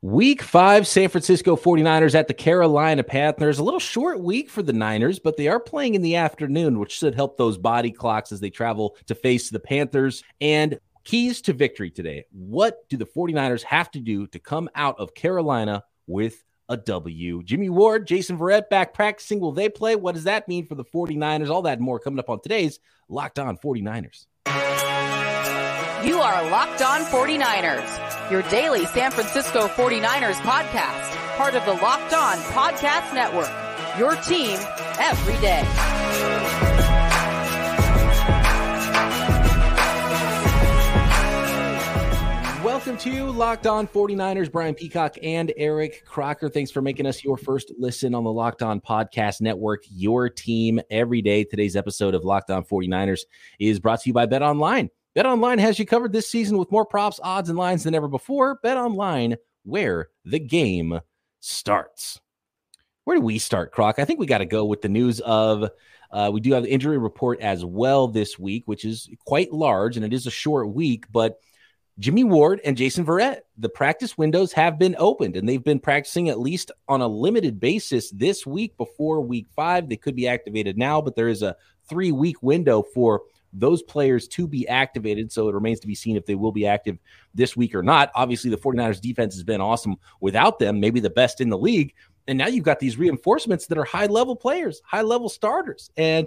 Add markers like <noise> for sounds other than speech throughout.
Week five, San Francisco 49ers at the Carolina Panthers. A little short week for the Niners, but they are playing in the afternoon, which should help those body clocks as they travel to face the Panthers. And keys to victory today. What do the 49ers have to do to come out of Carolina with a W? Jimmy Ward, Jason Verrett back practicing. Will they play? What does that mean for the 49ers? All that and more coming up on today's Locked On 49ers. You are Locked On 49ers, your daily San Francisco 49ers podcast, part of the Locked On Podcast Network. Your team every day. Welcome to Locked On 49ers. Brian Peacock and Eric Crocker. Thanks for making us your first listen on the Locked On Podcast Network, your team every day. Today's episode of Locked On 49ers is brought to you by Bet Online. Bet Online has you covered this season with more props, odds, and lines than ever before. Bet Online, where the game starts. Where do we start, Croc? I think we got to go with the news of uh, we do have the injury report as well this week, which is quite large, and it is a short week, but Jimmy Ward and Jason Verrett, the practice windows have been opened and they've been practicing at least on a limited basis this week before week five. They could be activated now, but there is a three week window for those players to be activated. So it remains to be seen if they will be active this week or not. Obviously, the 49ers defense has been awesome without them, maybe the best in the league. And now you've got these reinforcements that are high level players, high level starters. And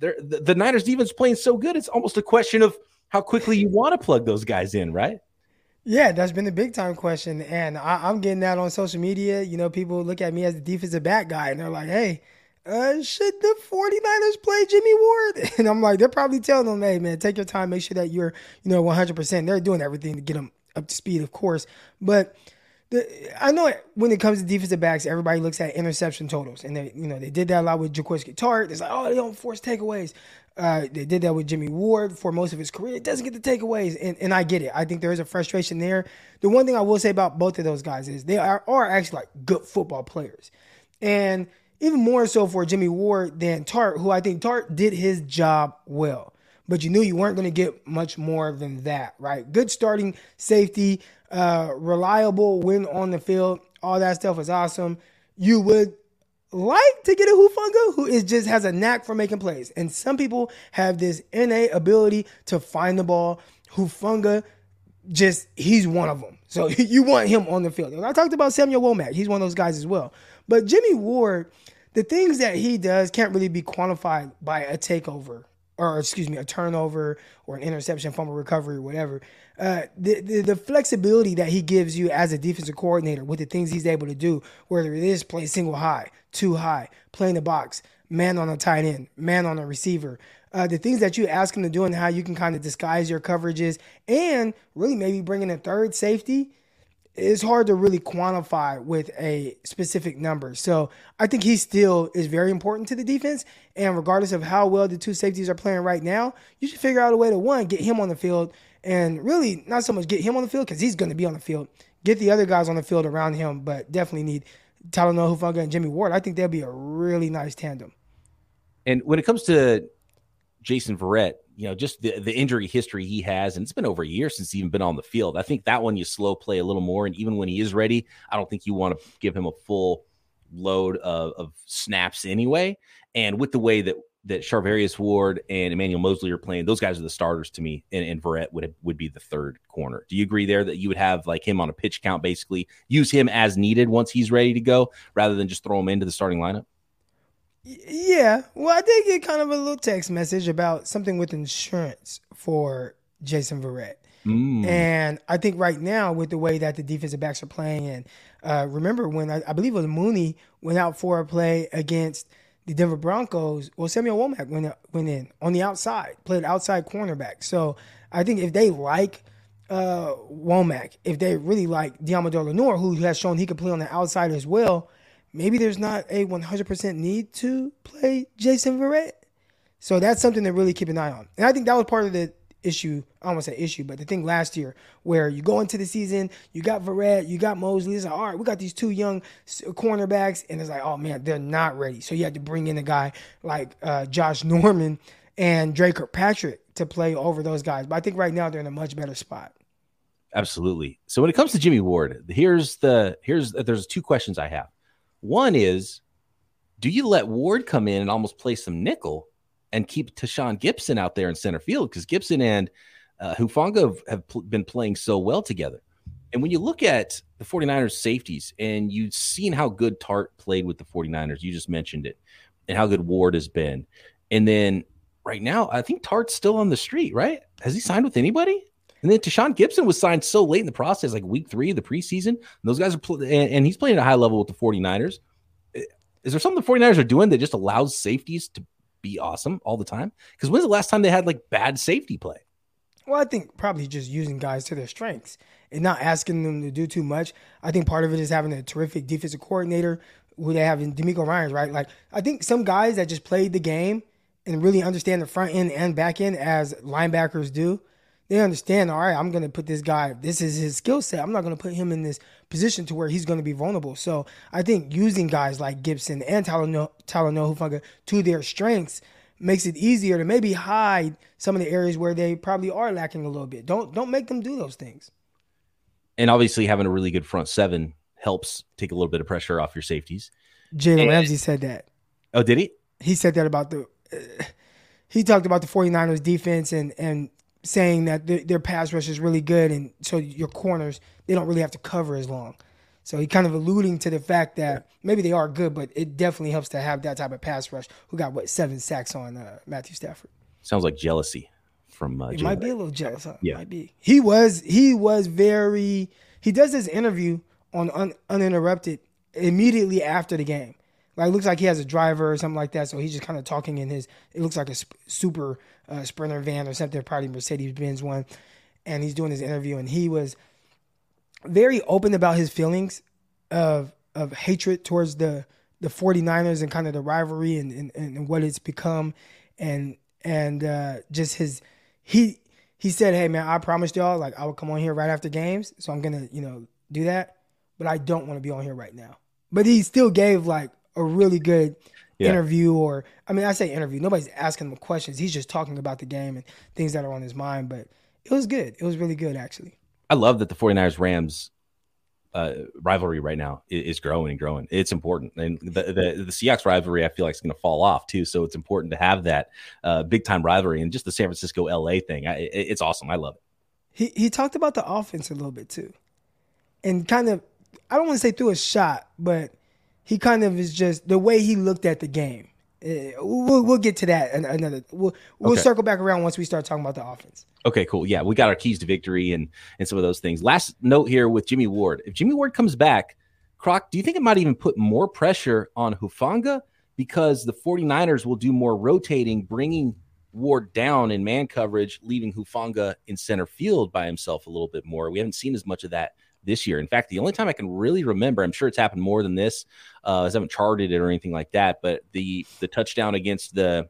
the, the Niners defense playing so good, it's almost a question of how quickly you want to plug those guys in, right? Yeah, that's been the big time question. And I, am getting that on social media. You know, people look at me as the defensive back guy and they're like, hey, uh, should the 49ers play Jimmy Ward? <laughs> And I'm like, they're probably telling them, hey, man, take your time, make sure that you're, you know, 100%. They're doing everything to get them up to speed, of course. But the, I know when it comes to defensive backs, everybody looks at interception totals, and they, you know, they did that a lot with Jaquiski Tartt. It's like, oh, they don't force takeaways. Uh, they did that with Jimmy Ward for most of his career. It doesn't get the takeaways, and, and I get it. I think there is a frustration there. The one thing I will say about both of those guys is they are, are actually like good football players, and even more so for Jimmy Ward than Tartt, who I think Tartt did his job well. But you knew you weren't going to get much more than that, right? Good starting safety, uh, reliable win on the field, all that stuff was awesome. You would like to get a Hufanga who is just has a knack for making plays. And some people have this innate ability to find the ball. Hufanga just he's one of them. So <laughs> you want him on the field. And I talked about Samuel Womack. He's one of those guys as well. But Jimmy Ward, the things that he does can't really be quantified by a takeover or excuse me, a turnover or an interception, fumble recovery, or whatever. Uh, the, the, the flexibility that he gives you as a defensive coordinator with the things he's able to do, whether it is play single high, two high, playing the box, man on a tight end, man on a receiver, uh, the things that you ask him to do and how you can kind of disguise your coverages and really maybe bring in a third safety it's hard to really quantify with a specific number. So I think he still is very important to the defense. And regardless of how well the two safeties are playing right now, you should figure out a way to one, get him on the field and really not so much get him on the field because he's going to be on the field. Get the other guys on the field around him, but definitely need Talanoa Hufanga and Jimmy Ward. I think they'll be a really nice tandem. And when it comes to Jason Verrett, you know, just the, the injury history he has, and it's been over a year since he's even been on the field. I think that one you slow play a little more, and even when he is ready, I don't think you want to give him a full load of, of snaps anyway. And with the way that that Charvarius Ward and Emmanuel Moseley are playing, those guys are the starters to me, and, and Verrett would would be the third corner. Do you agree there that you would have like him on a pitch count, basically use him as needed once he's ready to go, rather than just throw him into the starting lineup? Yeah. Well, I did get kind of a little text message about something with insurance for Jason Verrett. Mm. And I think right now, with the way that the defensive backs are playing, and uh, remember when I, I, believe it was Mooney went out for a play against the Denver Broncos. Well, Samuel Womack went went in on the outside, played outside cornerback. So I think if they like uh, Womack, if they really like Deommodore Lenoir, who has shown he could play on the outside as well, maybe there's not a 100% need to play Jason Verrett. So that's something to really keep an eye on. And I think that was part of the issue. I don't want to say issue, but the thing last year where you go into the season, you got Verrett, you got Moseley. It's like, all right, we got these two young cornerbacks, and it's like, oh man, they're not ready. So you had to bring in a guy like uh, Josh <laughs> Norman and Dre Kirkpatrick to play over those guys. But I think right now they're in a much better spot. Absolutely. So when it comes to Jimmy Ward, here's the here's there's two questions I have. One is, do you let Ward come in and almost play some nickel and keep Tashaun Gipson out there in center field because Gipson and uh, Hufanga have, have pl- been playing so well together. And when you look at the 49ers safeties and you've seen how good Tartt played with the 49ers, you just mentioned it, and how good Ward has been. And then right now, I think Tartt's still on the street, right? Has he signed with anybody? And then Tashaun Gipson was signed so late in the process, like week three of the preseason. And those guys are, pl- and, and, he's playing at a high level with the 49ers. Eh, is there something the 49ers are doing that just allows safeties to be awesome all the time? Because when's the last time they had like bad safety play? Well, I think probably just using guys to their strengths and not asking them to do too much. I think part of it is having a terrific defensive coordinator who they have in DeMeco Ryans, right? Like I think some guys that just played the game and really understand the front end and back end as linebackers do they understand, all right, I'm going to put this guy, this is his skill set. I'm not going to put him in this position to where he's going to be vulnerable. So I think using guys like Gipson and Talanoa Hufanga to their strengths makes it easier to maybe hide some of the areas where they probably are lacking a little bit. Don't don't make them do those things. And obviously having a really good front seven helps take a little bit of pressure off your safeties. Jalen Ramsey said that. Oh, did he? He said that about the uh, he talked about the 49ers defense and and saying that their, their pass rush is really good, and so your corners they don't really have to cover as long. So he kind of alluding to the fact that maybe they are good, but it definitely helps to have that type of pass rush. Who got what seven sacks on uh, Matthew Stafford? Sounds like jealousy from. Uh, it might be a little jealous. Huh? Yeah, might be. He was he was very. He does this interview on un, uninterrupted immediately after the game. Like looks like he has a driver or something like that. So he's just kind of talking in his. It looks like a sp- super uh, Sprinter van or something, probably Mercedes Benz one. And he's doing his interview, and he was very open about his feelings of of hatred towards the the 49ers and kind of the rivalry and, and, and what it's become and and uh, just his he he said hey man i promised y'all like i would come on here right after games so i'm gonna you know do that but i don't want to be on here right now but he still gave like a really good yeah. interview or I mean I say interview. Nobody's asking him questions. He's just talking about the game and things that are on his mind. But it was good. It was really good actually. I love that the 49ers Rams uh, rivalry right now is, growing and growing. It's important, and the the, the Seahawks rivalry I feel like is going to fall off too. So it's important to have that uh, big time rivalry and just the San Francisco LA thing. I, it's awesome. I love it. He he talked about the offense a little bit too, and kind of I don't want to say threw a shot, but he kind of is just the way he looked at the game. Uh, we'll, we'll get to that another. We'll we'll okay. circle back around once we start talking about the offense. Okay, cool. Yeah, we got our keys to victory and and some of those things. Last note here with Jimmy Ward. If Jimmy Ward comes back, Croc, do you think it might even put more pressure on Hufanga because the 49ers will do more rotating, bringing Ward down in man coverage, leaving Hufanga in center field by himself a little bit more. We haven't seen as much of that this year. In fact, the only time I can really remember, I'm sure it's happened more than this, uh, I haven't charted it or anything like that, but the the touchdown against the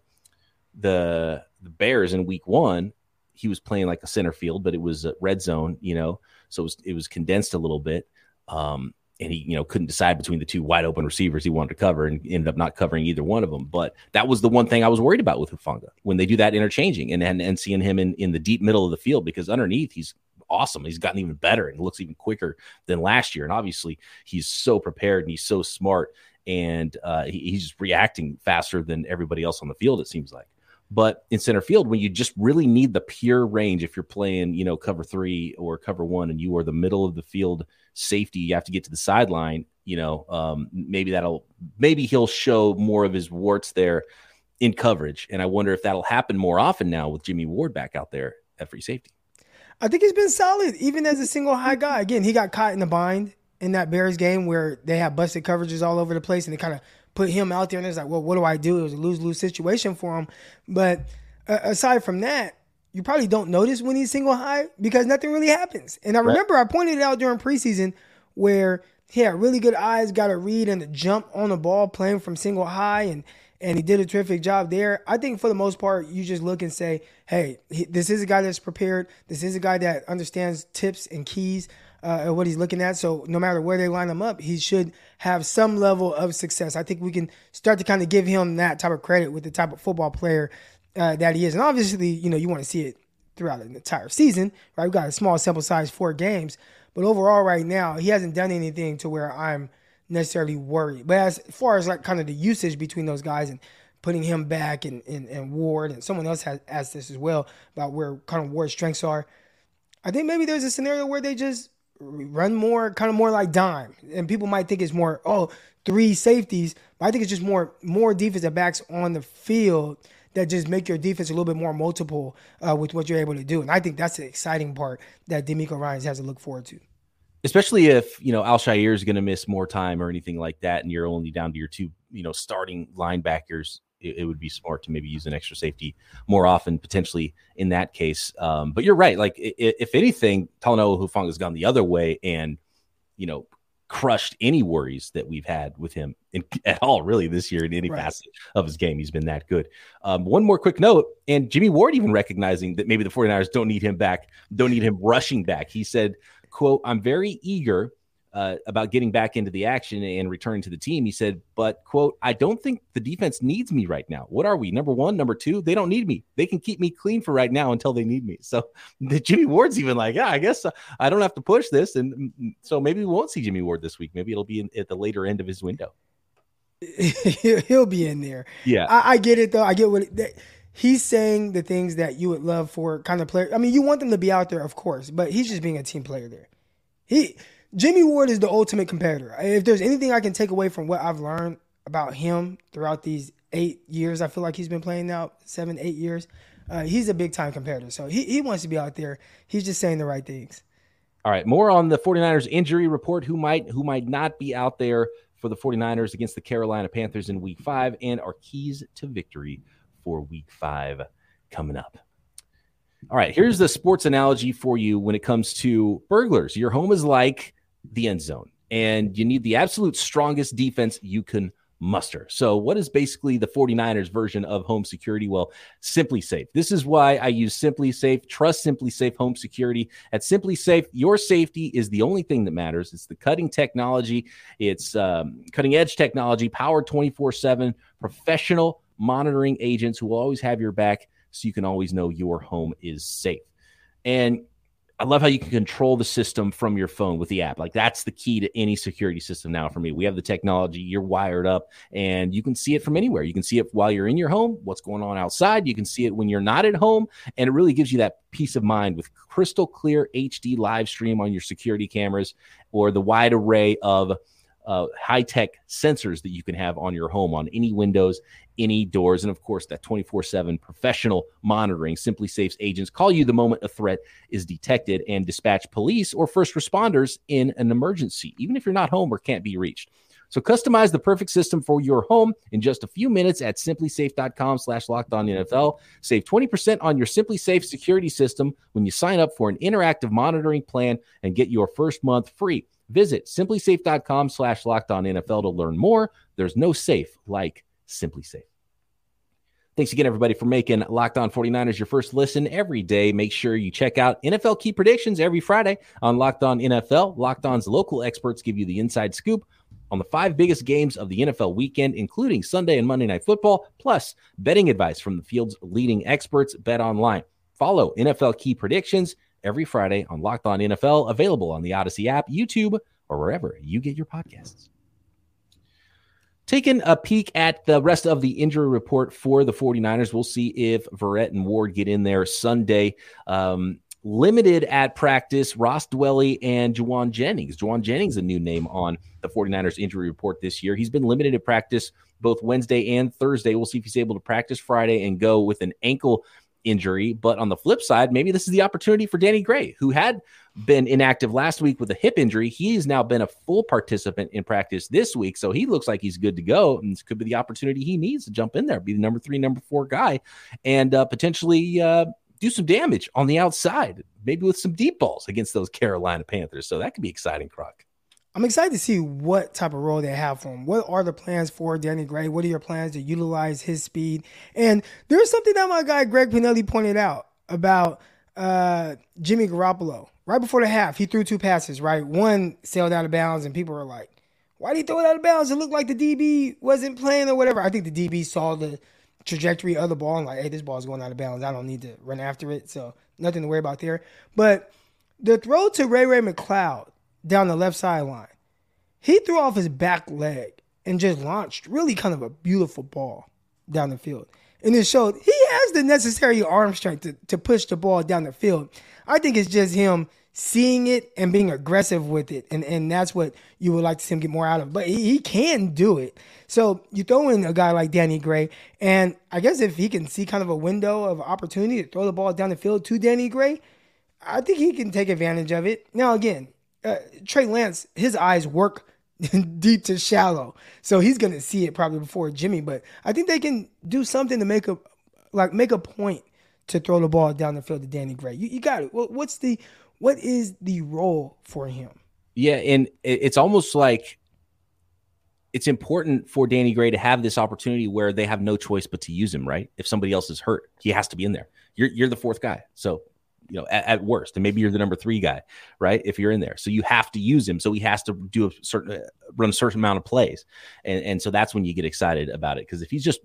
the the Bears in Week One, he was playing like a center field, but it was a red zone, you know, so it was it was condensed a little bit. Um, and he, you know, couldn't decide between the two wide open receivers he wanted to cover, and ended up not covering either one of them. But that was the one thing I was worried about with Hufanga when they do that interchanging and and, and seeing him in in the deep middle of the field because underneath he's awesome. He's gotten even better and looks even quicker than last year. And obviously, he's so prepared and he's so smart, and uh, he, he's just reacting faster than everybody else on the field. It seems like. But in center field, when you just really need the pure range, if you're playing, you know, cover three or cover one, and you are the middle of the field safety, you have to get to the sideline. You know, um, maybe that'll maybe he'll show more of his warts there in coverage, and I wonder if that'll happen more often now with Jimmy Ward back out there at free safety. I think he's been solid, even as a single high guy. Again, he got caught in the bind in that Bears game where they had busted coverages all over the place, and they kind of put him out there, and it's like, well, what do I do? It was a lose lose situation for him. But uh, aside from that, you probably don't notice when he's single high because nothing really happens. And I remember right. I pointed it out during preseason where he had really good eyes, got a read and a jump on the ball playing from single high, and and he did a terrific job there. I think for the most part, you just look and say, hey, he, this is a guy that's prepared. This is a guy that understands tips and keys uh, what he's looking at. So no matter where they line him up, he should have some level of success. I think we can start to kind of give him that type of credit with the type of football player uh, that he is. And obviously, you know, you want to see it throughout an entire season, right? We've got a small sample size, four games. But overall, right now, he hasn't done anything to where I'm necessarily worried. But as far as like kind of the usage between those guys and putting him back and, and, and Ward and someone else has asked this as well about where kind of Ward's strengths are. I think maybe there's a scenario where they just run more, kind of more like dime, and people might think it's more oh three safeties, but I think it's just more more defensive backs on the field that just make your defense a little bit more multiple uh, with what you're able to do. And I think that's the exciting part that DeMeco Ryans has to look forward to. Especially if you know Al-Shaair is going to miss more time or anything like that, and you're only down to your two, you know, starting linebackers it, it, would be smart to maybe use an extra safety more often, potentially in that case. Um, but you're right. Like if, if anything, Talanoa Hufanga has gone the other way and, you know, crushed any worries that we've had with him <laughs> in, at all, really, this year in any right. facet of his game. He's been that good. Um, one more quick note, and Jimmy Ward even recognizing that maybe the 49ers don't need him back, don't need him rushing back. He said, quote, I'm very eager uh, about getting back into the action and returning to the team. He said, but quote, I don't think the defense needs me right now. What are we? Number one, number two, they don't need me. They can keep me clean for right now until they need me. So <laughs> the Jimmy Ward's even like, yeah, I guess uh, I don't have to push this. And mm, mm, so maybe we won't see Jimmy Ward this week. Maybe it'll be in, at the later end of his window. <laughs> He'll be in there. Yeah. I, I get it though. I get what it, he's saying the things that you would love for kind of player. I mean, you want them to be out there, of course, but he's just being a team player there. He Jimmy Ward is the ultimate competitor. If there's anything I can take away from what I've learned about him throughout these eight years, I feel like he's been playing now seven, eight years. Uh, he's a big time competitor. So he, he wants to be out there. He's just saying the right things. All right. More on the 49ers injury report. Who might who might not be out there for the 49ers against the Carolina Panthers in week five and our keys to victory for week five coming up. All right, here's the sports analogy for you when it comes to burglars. Your home is like the end zone, and you need the absolute strongest defense you can muster. So, what is basically the 49ers version of home security? Well, SimpliSafe. This is why I use SimpliSafe. Trust SimpliSafe home security. At SimpliSafe, your safety is the only thing that matters. It's the cutting technology, it's um, cutting edge technology, powered 24 7, professional monitoring agents who will always have your back so you can always know your home is safe. And I love how you can control the system from your phone with the app. Like that's the key to any security system now for me. We have the technology, you're wired up, and you can see it from anywhere. You can see it while you're in your home, what's going on outside. You can see it when you're not at home. And it really gives you that peace of mind with crystal clear HD live stream on your security cameras or the wide array of uh, high tech sensors that you can have on your home on any windows, any doors, and of course, that 24 7 professional monitoring. SimpliSafe's agents call you the moment a threat is detected and dispatch police or first responders in an emergency, even if you're not home or can't be reached. So customize the perfect system for your home in just a few minutes at simplisafe.com slash locked on NFL. Save 20% on your SimpliSafe security system when you sign up for an interactive monitoring plan and get your first month free. Visit simplisafe.com slash locked on NFL to learn more. There's no safe like SimpliSafe. Thanks again, everybody, for making Locked On 49ers your first listen every day. Make sure you check out NFL Key Predictions every Friday on Locked On NFL. Locked On's local experts give you the inside scoop on the five biggest games of the NFL weekend, including Sunday and Monday Night Football, plus betting advice from the field's leading experts, Bet Online. Follow NFL Key Predictions every Friday on Locked On NFL, available on the Odyssey app, YouTube, or wherever you get your podcasts. Taking a peek at the rest of the injury report for the 49ers, we'll see if Verrett and Ward get in there Sunday. Um, limited at practice, Ross Dwelley and Jauan Jennings. Jauan Jennings, a new name on the 49ers injury report this year. He's been limited at practice both Wednesday and Thursday. We'll see if he's able to practice Friday and go with an ankle injury. But on the flip side, maybe this is the opportunity for Danny Gray, who had been inactive last week with a hip injury. He's now been a full participant in practice this week. So he looks like he's good to go. And this could be the opportunity he needs to jump in there, be the number three, number four guy, and uh, potentially uh, do some damage on the outside, maybe with some deep balls against those Carolina Panthers. So that could be exciting, Croc. I'm excited to see what type of role they have for him. What are the plans for Danny Gray? What are your plans to utilize his speed? And there's something that my guy Greg Pinelli pointed out about uh, Jimmy Garoppolo. Right before the half, he threw two passes, right? One sailed out of bounds, and people were like, why did he throw it out of bounds? It looked like the DB wasn't playing or whatever. I think the DB saw the trajectory of the ball and like, hey, this ball's going out of bounds. I don't need to run after it. So nothing to worry about there. But the throw to Ray Ray McCloud down the left sideline, he threw off his back leg and just launched really kind of a beautiful ball down the field. And it showed he has the necessary arm strength to, to push the ball down the field. I think it's just him seeing it and being aggressive with it. And, and that's what you would like to see him get more out of. But he, he can do it. So you throw in a guy like Danny Gray, and I guess if he can see kind of a window of opportunity to throw the ball down the field to Danny Gray, I think he can take advantage of it. Now, again, uh, Trey Lance, his eyes work <laughs> deep to shallow. So he's to see it probably before Jimmy, but I think they can do something to make a like make a point to throw the ball down the field to Danny Gray. You, you got it. What's the what is the role for him? Yeah, and it's almost like it's important for Danny Gray to have this opportunity where they have no choice but to use him, right? If somebody else is hurt, he has to be in there. You're you're the fourth guy. So, you know, at, at worst, and maybe you're the number 3 guy, right? If you're in there. So you have to use him. So he has to do a certain uh, run a certain amount of plays. And and so that's when you get excited about it because if he's just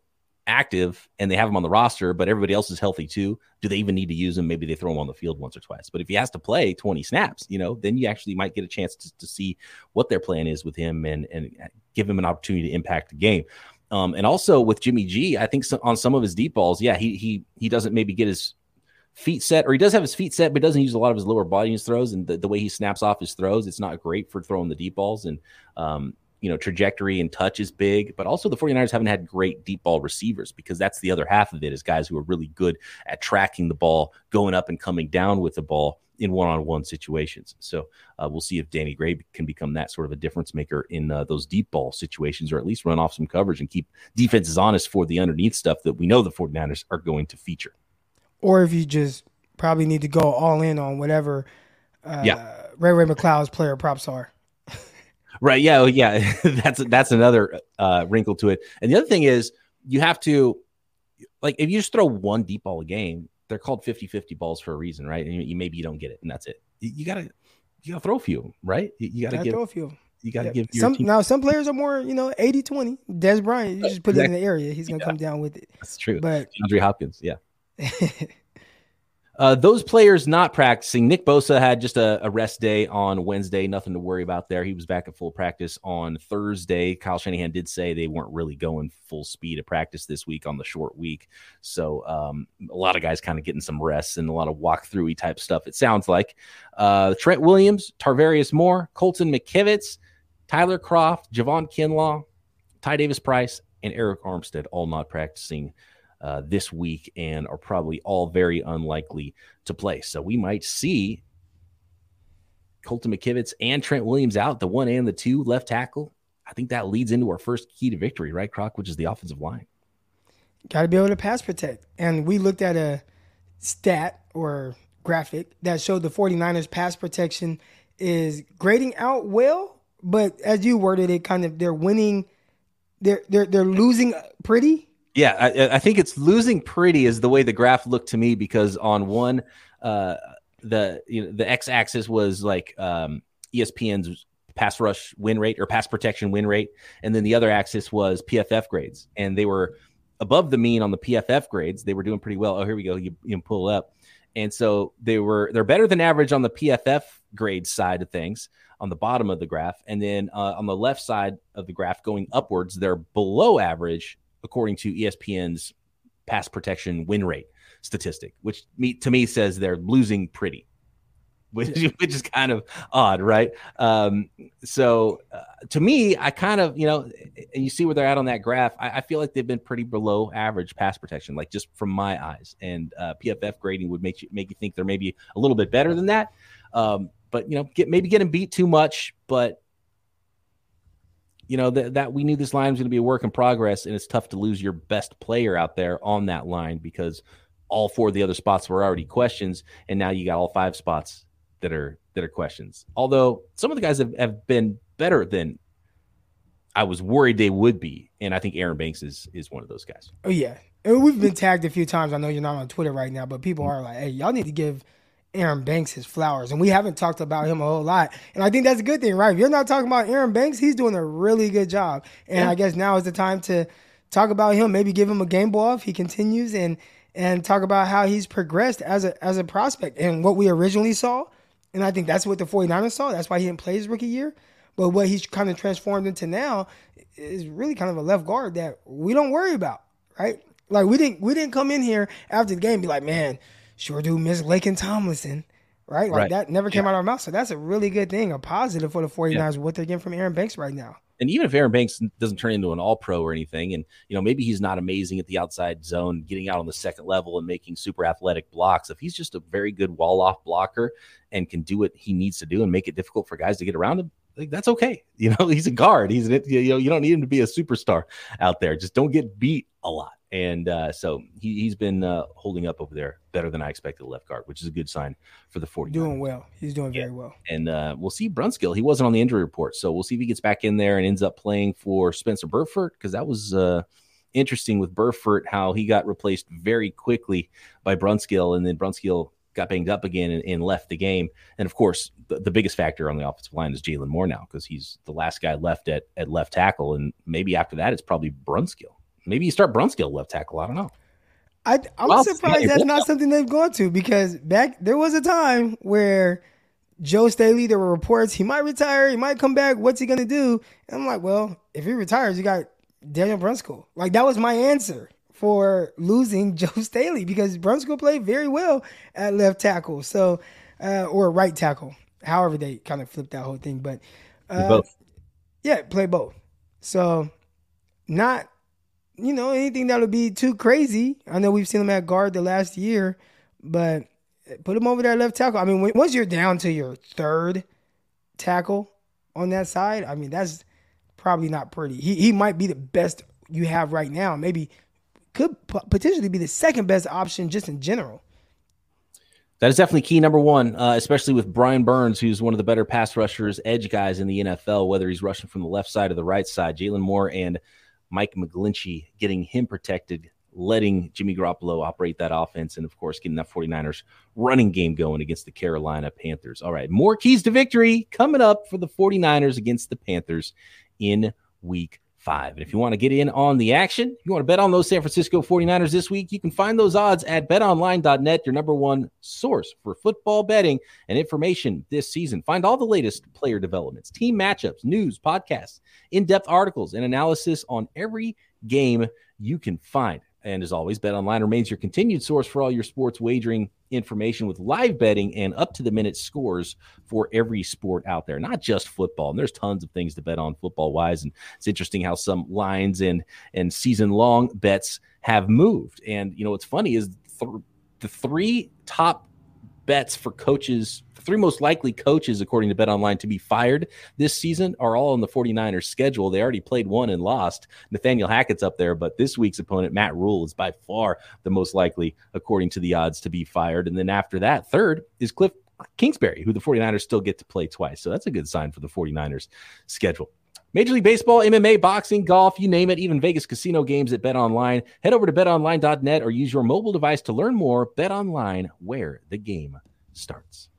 active and they have him on the roster, but everybody else is healthy too, do they even need to use him? Maybe they throw him on the field once or twice. But if he has to play 20 snaps, you know, then you actually might get a chance to, to see what their plan is with him and, and give him an opportunity to impact the game. Um, and also with Jimmy G, I think so, on some of his deep balls, yeah, he he he doesn't maybe get his feet set, or he does have his feet set, but doesn't use a lot of his lower body in his throws. And the, the way he snaps off his throws, it's not great for throwing the deep balls. And um, you know, trajectory and touch is big, but also the 49ers haven't had great deep ball receivers because that's the other half of it is guys who are really good at tracking the ball, going up and coming down with the ball in one-on-one situations. So uh, we'll see if Danny Gray can become that sort of a difference maker in uh, those deep ball situations, or at least run off some coverage and keep defenses honest for the underneath stuff that we know the 49ers are going to feature. Or if you just probably need to go all in on whatever uh, yeah. Ray Ray McCloud's player props are. <laughs> Right. Yeah. Yeah. <laughs> that's that's another uh, wrinkle to it. And the other thing is you have to like if you just throw one deep ball a game, they're called 50-50 balls for a reason, right? And you, you, maybe you don't get it, and that's it. You, you gotta you gotta throw a few, right? You, you gotta, gotta give, throw a few. You got to yeah. give some team. now. Some players are more, you know, 80-20. Dez Bryant, you just put exactly. it in the area, he's gonna yeah. come down with it. That's true. But Andre Hopkins, yeah. <laughs> Uh, those players not practicing. Nick Bosa had just a, a, rest day on Wednesday. Nothing to worry about there. He was back at full practice on Thursday. Kyle Shanahan did say they weren't really going full speed at practice this week on the short week. So um, a lot of guys kind of getting some rests and a lot of walkthroughy type stuff. It sounds like uh, Trent Williams, Tarvarius Moore, Colton McKivitz, Tyler Kroft, Javon Kinlaw, Ty Davis Price, and Arik Armstead all not practicing uh, this week and are probably all very unlikely to play. So we might see Colton McKivitz and Trent Williams out, the one and the two left tackle. I think that leads into our first key to victory, right, Croc, which is the offensive line. Got to be able to pass protect. And we looked at a stat or graphic that showed the 49ers pass protection is grading out well, but as you worded it, kind of they're winning, they're they're they're losing pretty yeah, I, I, think it's losing pretty is the way the graph looked to me because on one, uh, the you know the x-axis was like um, ESPN's pass rush win rate or pass protection win rate, and then the other axis was PFF grades, and they were above the mean on the PFF grades. They were doing pretty well. Oh, here we go. You, you can pull up, and so they were they're better than average on the PFF grade side of things on the bottom of the graph, and then uh, on the left side of the graph going upwards, they're below average according to ESPN's pass protection win rate statistic, which me, to me says they're losing pretty, <laughs> which, which is kind of odd, right? Um, so uh, to me, I kind of, you know, and you see where they're at on that graph. I, I, feel like they've been pretty below average pass protection, like just from my eyes. And uh, PFF grading would make you make you think they're maybe a little bit better than that. Um, but you know, get maybe getting beat too much, but you know that that we knew this line was going to be a work in progress, and it's tough to lose your best player out there on that line because all four of the other spots were already questions, and now you got all five spots that are that are questions. Although some of the guys have, have been better than I was worried they would be, and I think Aaron Banks is is one of those guys. Oh yeah, and we've been tagged a few times. I know you're not on Twitter right now, but people are like, "Hey, y'all need to give." Aaron Banks his flowers, and we haven't talked about him a whole lot. And I think that's a good thing, right? If you're not talking about Aaron Banks, he's doing a really good job. And yeah. I guess now is the time to talk about him. Maybe give him a game ball if he continues, and and talk about how he's progressed as a as a prospect and what we originally saw. And I think that's what the 49ers saw. That's why he didn't play his rookie year. But what he's kind of transformed into now is really kind of a left guard that we don't worry about, right? Like we didn't we didn't come in here after the game be like, man, sure do miss Laken Tomlinson, right? Like right. that never came yeah. out of our mouth. So that's a really good thing, a positive for the 49ers, yeah. what they're getting from Aaron Banks right now. And even if Aaron Banks doesn't turn into an all pro or anything, and you know, maybe he's not amazing at the outside zone, getting out on the second level and making super athletic blocks. If he's just a very good wall off blocker and can do what he needs to do and make it difficult for guys to get around him, like, that's okay. <laughs> You know, he's a guard. He's an, you know, you don't need him to be a superstar out there. Just don't get beat a lot. And uh, so he, has been uh, holding up over there better than I expected left guard, which is a good sign for the 40. Doing well. He's doing yeah. very well. And uh, we'll see Brunskill. He wasn't on the injury report. So we'll see if he gets back in there and ends up playing for Spencer Burford because that was uh, interesting with Burford, how he got replaced very quickly by Brunskill. And then Brunskill got banged up again and, and left the game. And of course, the, the biggest factor on the offensive line is Jaylon Moore now because he's the last guy left at, at left tackle. And maybe after that, it's probably Brunskill. Maybe you start Brunskill left tackle. I don't know. I, I'm well, surprised that's not something they've gone to because back there was a time where Joe Staley, there were reports he might retire, he might come back. What's he going to do? And I'm like, well, if he retires, you got Daniel Brunskill. Like that was my answer for losing <laughs> Joe Staley because Brunskill played very well at left tackle, so uh, or right tackle. However, they kind of flipped that whole thing, but uh, both. Yeah, play both. So not you know anything that would be too crazy. I know we've seen him at guard the last year, but put him over there left tackle. I mean, once you're down to your third tackle on that side, I mean that's probably not pretty. He he might be the best you have right now. Maybe could potentially be the second best option just in general. That is definitely key number one, uh, especially with Brian Burns, who's one of the better pass rushers, edge guys in the NFL, whether he's rushing from the left side or the right side. Jaylon Moore and Mike McGlinchey getting him protected, letting Jimmy Garoppolo operate that offense, and of course, getting that 49ers running game going against the Carolina Panthers. All right, more keys to victory coming up for the 49ers against the Panthers in week five. And if you want to get in on the action, you want to bet on those San Francisco 49ers this week, you can find those odds at betonline.net, your number one source for football betting and information this season. Find all the latest player developments, team matchups, news, podcasts, in depth articles, and analysis on every game you can find. And as always, Bet Online remains your continued source for all your sports wagering information with live betting and up to the minute scores for every sport out there, not just football. And there's tons of things to bet on football wise. And it's interesting how some lines and and season long bets have moved. And you know what's funny is th- the three top bets for coaches three most likely coaches, according to Bet Online, to be fired this season are all on the 49ers schedule. They already played one and lost. Nathaniel Hackett's up there, but this week's opponent, Matt Rhule, is by far the most likely, according to the odds, to be fired. And then after that, third is Cliff Kingsbury, who the 49ers still get to play twice. So that's a good sign for the 49ers schedule. Major League Baseball, MMA, boxing, golf, you name it, even Vegas casino games at Bet Online. Head over to betonline.net or use your mobile device to learn more. Bet Online, where the game starts.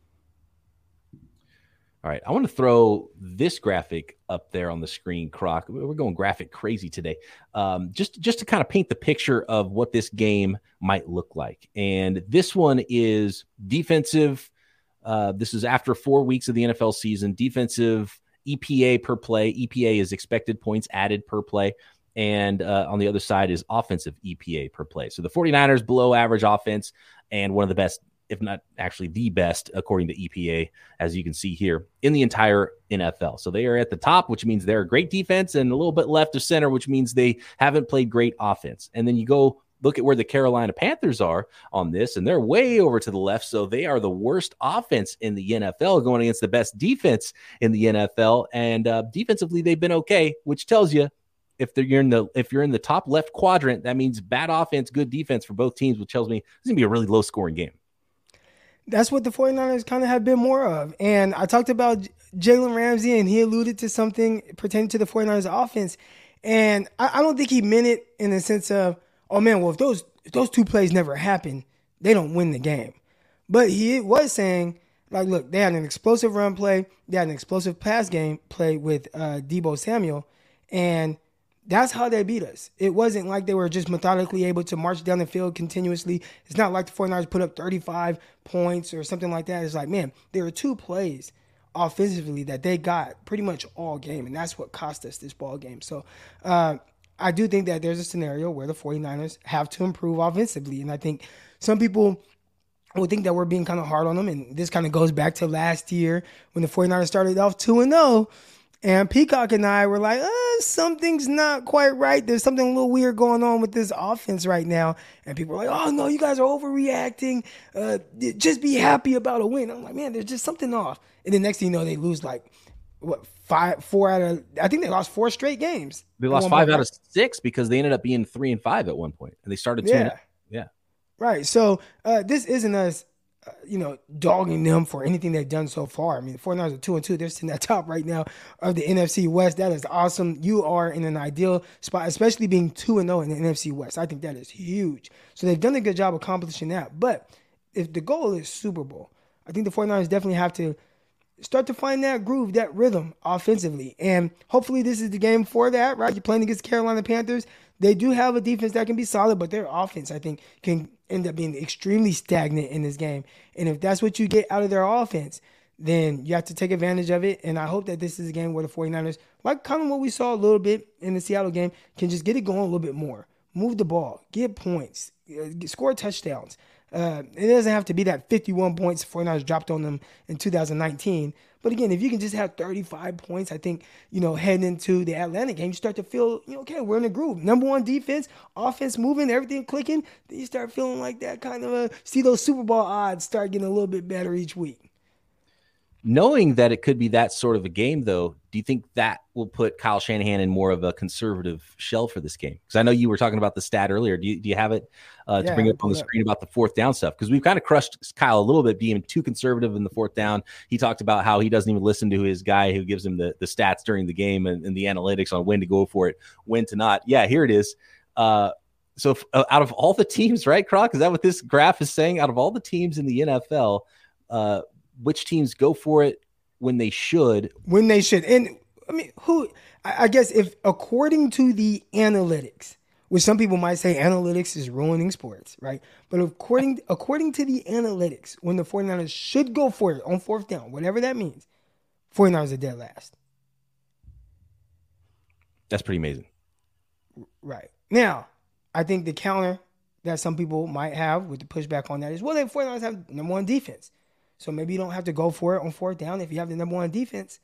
All right, I want to throw this graphic up there on the screen, Croc. We're going graphic crazy today, um, just just to kind of paint the picture of what this game might look like. And this one is defensive. Uh, this is after four weeks of the NFL season. Defensive EPA per play. EPA is expected points added per play. And uh, on the other side is offensive EPA per play. So the 49ers below average offense and one of the best if not actually the best, according to EPA, as you can see here in the entire NFL. So they are at the top, which means they're a great defense, and a little bit left of center, which means they haven't played great offense. And then you go look at where the Carolina Panthers are on this, and they're way over to the left. So they are the worst offense in the NFL going against the best defense in the NFL. And uh, defensively, they've been okay, which tells you if you're in the if you're in the top left quadrant, that means bad offense, good defense for both teams, which tells me it's gonna be a really low scoring game that's what the 49ers kind of have been more of. And I talked about Jalen Ramsey, and he alluded to something pertaining to the 49ers offense. And I, I, don't think he meant it in the sense of, oh man, well, if those, if those two plays never happen, they don't win the game. But he was saying, like, look, they had an explosive run play, they had an explosive pass game play with uh, Deebo Samuel, and That's how they beat us. It wasn't like they were just methodically able to march down the field continuously. It's not like the 49ers put up 35 points or something like that. It's like, man, there are two plays offensively that they got pretty much all game, and that's what cost us this ball game. So uh, I do think that there's a scenario where the 49ers have to improve offensively, and I think some people would think that we're being kind of hard on them, and this kind of goes back to last year when the 49ers started off 2 and 0 and Peacock and I were like, uh, something's not quite right. There's something a little weird going on with this offense right now. And people were like, oh, no, you guys are overreacting. Uh, just be happy about a win. I'm like, man, there's just something off. And the next thing you know, they lose like, what, five, four out of, I think they lost four straight games. They lost five out of six because they ended up being three and five at one. And they started two. Yeah. yeah. Right. So uh, this isn't us you know, dogging them for anything they've done so far. I mean, the 49ers are two and two. They're sitting at <laughs> top right now of the NFC West. That is awesome. You are in an ideal spot, especially being two and zero oh in the NFC West. I think that is huge. So they've done a good job accomplishing that. But if the goal is Super Bowl, I think the 49ers definitely have to start to find that groove, that rhythm offensively. And hopefully this is the game for that, right? You're playing against Carolina Panthers. They do have a defense that can be solid, but their offense, I think, can end up being extremely stagnant in this game. And if that's what you get out of their offense, then you have to take advantage of it. And I hope that this is a game where the 49ers, like kind of what we saw a little bit in the Seattle game, can just get it going a little bit more. Move the ball, get points, uh, score touchdowns. Uh, it doesn't have to be that 51 points 49ers dropped on them in 2019. But again, if you can just have 35 points, I think, you know, heading into the Atlanta game, you start to feel, you know, okay, we're in a groove. Number one defense, offense moving, everything clicking. Then you start feeling like that kind of a, see those Super Bowl odds start getting a little bit better each week knowing that it could be that sort of a game, though, do you think that will put Kyle Shanahan in more of a conservative shell for this game? Because I know you were talking about the stat earlier. Do you, do you have it uh, yeah, to bring up on the screen about the fourth down stuff? Because we've kind of crushed Kyle a little bit being too conservative in the fourth down. He talked about how he doesn't even listen to his guy who gives him the, the stats during the game and, and the analytics on when to go for it, when to not. Yeah, here it is. Uh, so, if, uh, out of all the teams, right, Croc? Is that what this graph is saying? Out of all the teams in the NFL, uh, which teams go for it when they should. When they should. And I mean, who, I guess, if according to the analytics, which some people might say analytics is ruining sports, right? But according <laughs> according to the analytics, when the 49ers should go for it on fourth down, whatever that means, 49ers are dead last. That's pretty amazing. Right. Now, I think the counter that some people might have with the pushback on that is well, the 49ers have number one defense. So maybe you don't have to go for it on fourth down if you have the number one defense.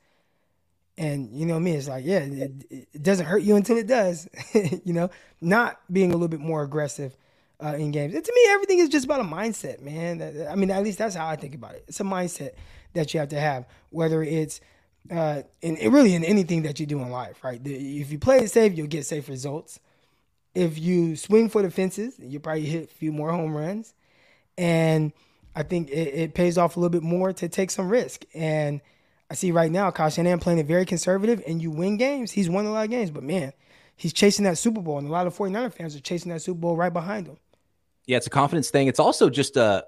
And you know me, it's like, yeah, it, it doesn't hurt you until it does. <laughs> you know, not being a little bit more aggressive uh, in games. And to me, everything is just about a mindset, man. I mean, at least that's how I think about it. It's a mindset that you have to have, whether it's uh, in really in anything that you do in life, right? If you play it safe, you'll get safe results. If you swing for the fences, you probably hit a few more home runs. And I think it, it, pays off a little bit more to take some risk. And I see right now Kyle Shanahan playing it very conservative, and you win games. He's won a lot of games, but man, he's chasing that Super Bowl, and a lot of 49er fans are chasing that Super Bowl right behind him. Yeah, it's a confidence thing. It's also just a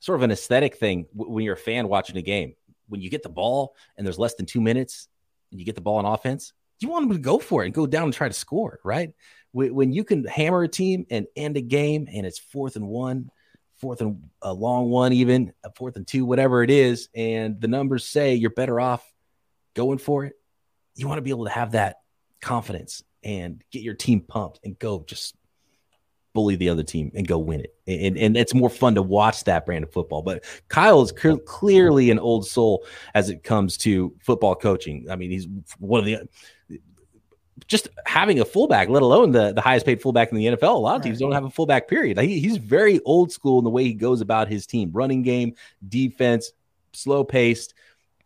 sort of an aesthetic thing when you're a fan watching a game. When you get the ball and there's less than two minutes, and you get the ball on offense, you want them to go for it and go down and try to score, right? When you can hammer a team and end a game and it's fourth and one fourth and a long one, even a fourth and two, whatever it is, and the numbers say you're better off going for it, you want to be able to have that confidence and get your team pumped and go just bully the other team and go win it. And, and it's more fun to watch that brand of football. But Kyle is cl- clearly an old soul as it comes to football coaching. I mean, he's one of the just having a fullback, let alone the, the highest paid fullback in the NFL. A lot of teams don't have a fullback, period. He, he's very old school in the way he goes about his team running game, defense, slow paced,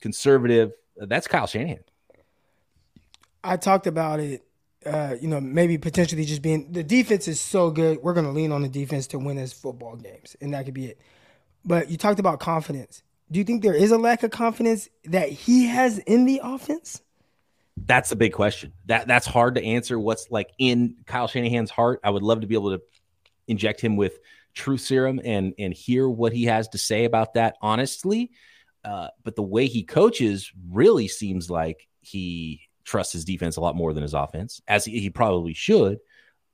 conservative. That's Kyle Shanahan. I talked about it, uh, you know, maybe potentially just being the defense is so good. We're going to lean on the defense to win his football games, and that could be it. But you talked about confidence. Do you think there is a lack of confidence that he has in the offense? That's a big question. That that's hard to answer. What's like in Kyle Shanahan's heart? I would love to be able to inject him with truth serum and and hear what he has to say about that honestly. Uh, but the way he coaches really seems like he trusts his defense a lot more than his offense, as he, he probably should.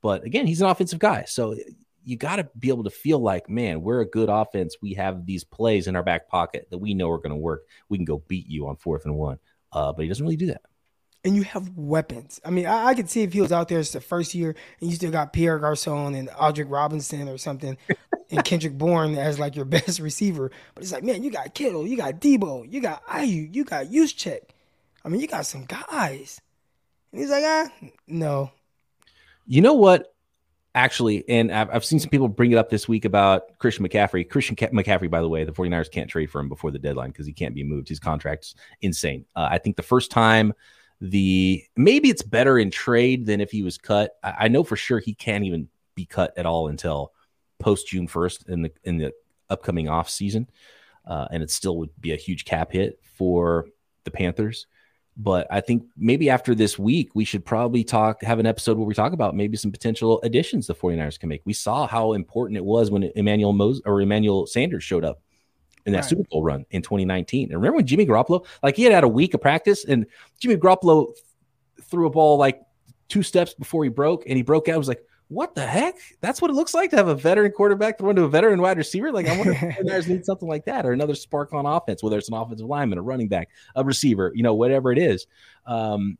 But again, he's an offensive guy. So you got to be able to feel like, man, we're a good offense. We have these plays in our back pocket that we know are going to work. We can go beat you on fourth and one. Uh, but he doesn't really do that. And you have weapons. I mean, I, I could see if he was out there it's the first year and you still got Pierre Garcon and Aldrick Robinson or something <laughs> and Kendrick Bourne as like your <laughs> best receiver. But it's like, man, you got Kittle, you got Deebo, you got Aiyuk, you got Juszczyk. I mean, you got some guys. And he's like, ah, no. You know what? Actually, and I've, I've seen some people bring it up this week about Christian McCaffrey. Christian McCaffrey, by the way, the 49ers can't trade for him before the deadline because he can't be moved. His contract's insane. Uh, I think the first time the maybe it's better in trade than if he was cut. I, I know for sure he can't even be cut at all until post June 1st in the in the upcoming off season. Uh, and it still would be a huge cap hit for the Panthers. But I think maybe after this week, we should probably talk, have an episode where we talk about maybe some potential additions the 49ers can make. We saw how important it was when Emmanuel Mose or Emmanuel Sanders showed up in that right. Super Bowl run in 2019. And remember when Jimmy Garoppolo, like he had had a week of practice and Jimmy Garoppolo threw a ball like two steps before he broke and he broke out. It was like, what the heck? That's what it looks like to have a veteran quarterback throw into a veteran wide receiver. Like I wonder if the Niners <laughs> need something like that or another spark on offense, whether it's an offensive lineman, a running back, a receiver, you know, whatever it is. Um,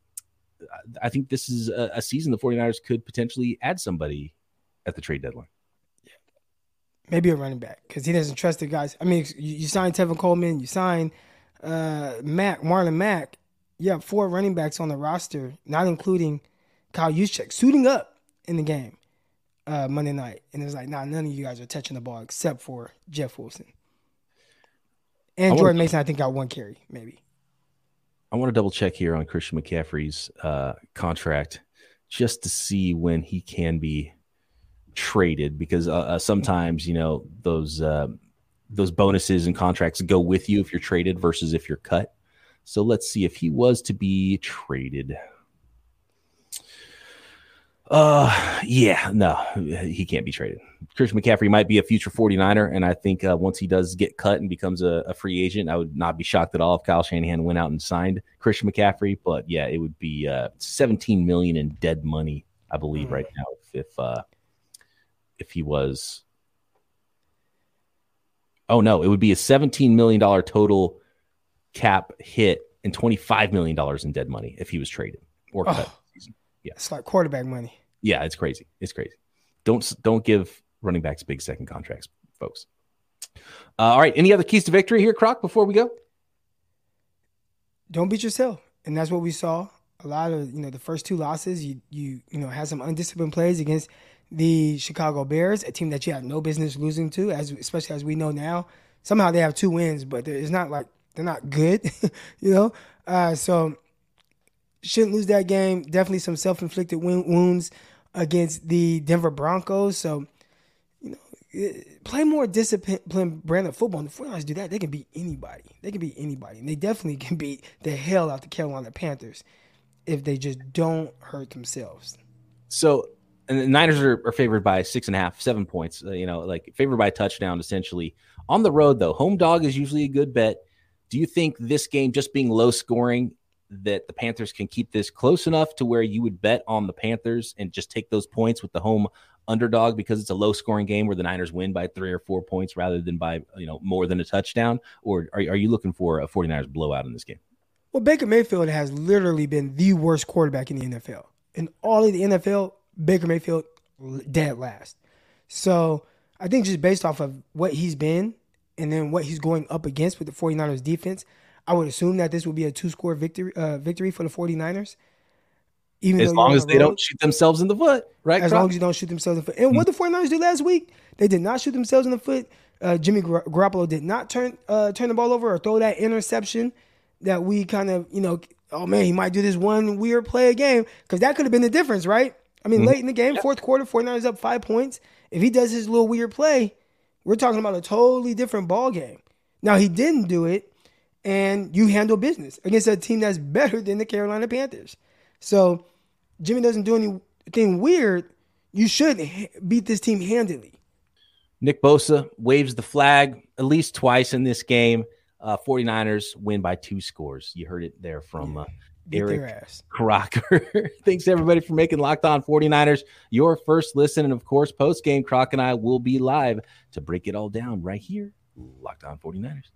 I think this is a, a, season the 49ers could potentially add somebody at the trade deadline. Maybe a running back because he doesn't trust the guys. I mean, you, you sign Tevin Coleman, you sign uh, Mack, Marlon Mack. You have four running backs on the roster, not including Kyle Juszczyk, suiting up in the game uh, Monday night, and it's like, nah, none of you guys are touching the ball except for Jeff Wilson and Jordan Mason. I think got one carry, maybe. I want to double check here on Christian McCaffrey's uh, contract just to see when he can be traded, because uh, uh sometimes you know those uh, those bonuses and contracts go with you if you're traded versus if you're cut. So let's see if he was to be traded. Uh, yeah, no, he can't be traded. Christian McCaffrey might be a future 49er, and I think uh, once he does get cut and becomes a, a, free agent, I would not be shocked at all if Kyle Shanahan went out and signed Christian McCaffrey. But yeah, it would be uh, 17 million in dead money, I believe, mm. right now if if, uh, if he was. Oh no, it would be a 17 million dollar total cap hit and 25 million dollars in dead money if he was traded or cut. Oh. Yeah, it's like quarterback money. Yeah, it's crazy. It's crazy. Don't don't give running backs big second contracts, folks. Uh, all right. Any other keys to victory here, Croc? Before we go, don't beat yourself, and that's what we saw. A lot of you know the first two losses, you you you know had some undisciplined plays against the Chicago Bears, a team that you have no business losing to, as especially as we know now. Somehow they have two wins, but it's not like they're not good, <laughs> you know. Uh, so shouldn't lose that game. Definitely some self inflicted wounds against the Denver Broncos. So, you know, eh, play more disciplined brand of football. And the 49ers do that, they can beat anybody. They can beat anybody. And they definitely can <laughs> beat the hell out the Carolina Panthers if they just don't hurt themselves. So, and the Niners are, are favored by six and a half, seven points. Uh, you know, like favored by touchdown, essentially. On the road, though, home dog is usually a good bet. Do you think this game just being low scoring that the Panthers can keep this close enough to where you would bet on the Panthers and just take those points with the home underdog because it's a low scoring game where the Niners win by three or four points rather than by, you know, more than a touchdown? Or are, are you looking for a 49ers blowout in this game? Well, Baker Mayfield has literally been the worst quarterback in the NFL. In all of the NFL, Baker Mayfield dead last. So I think just based off of what he's been and then what he's going up against with the 49ers defense, I would assume that this would be a two score victory uh, victory for the 49ers. Even as long as they road, don't shoot themselves in the foot, right? As long as you don't shoot themselves in the foot. And what the 49ers did last week, they did not shoot themselves in the foot. Uh, Jimmy Gar- Garoppolo did not turn uh, turn the ball over or throw that interception that we kind of, you know, oh man, he might do this one weird play a game because that could have been the difference, right? I mean, mm-hmm. late in the game, fourth quarter, 49ers up five points. If he does his little weird play, we're talking about a totally different ball game. Now he didn't do it, and you handle business against a team that's better than the Carolina Panthers. So Jimmy doesn't do anything weird. You should beat this team handily. Nick Bosa waves the flag at least twice in this game. Uh, 49ers win by two scores. You heard it there from uh, Beat their Eric. Crocker. <laughs> Thanks everybody for making Locked On 49ers your first listen. And of course, post game, Croc and I will be live to break it all down right here. Locked On 49ers.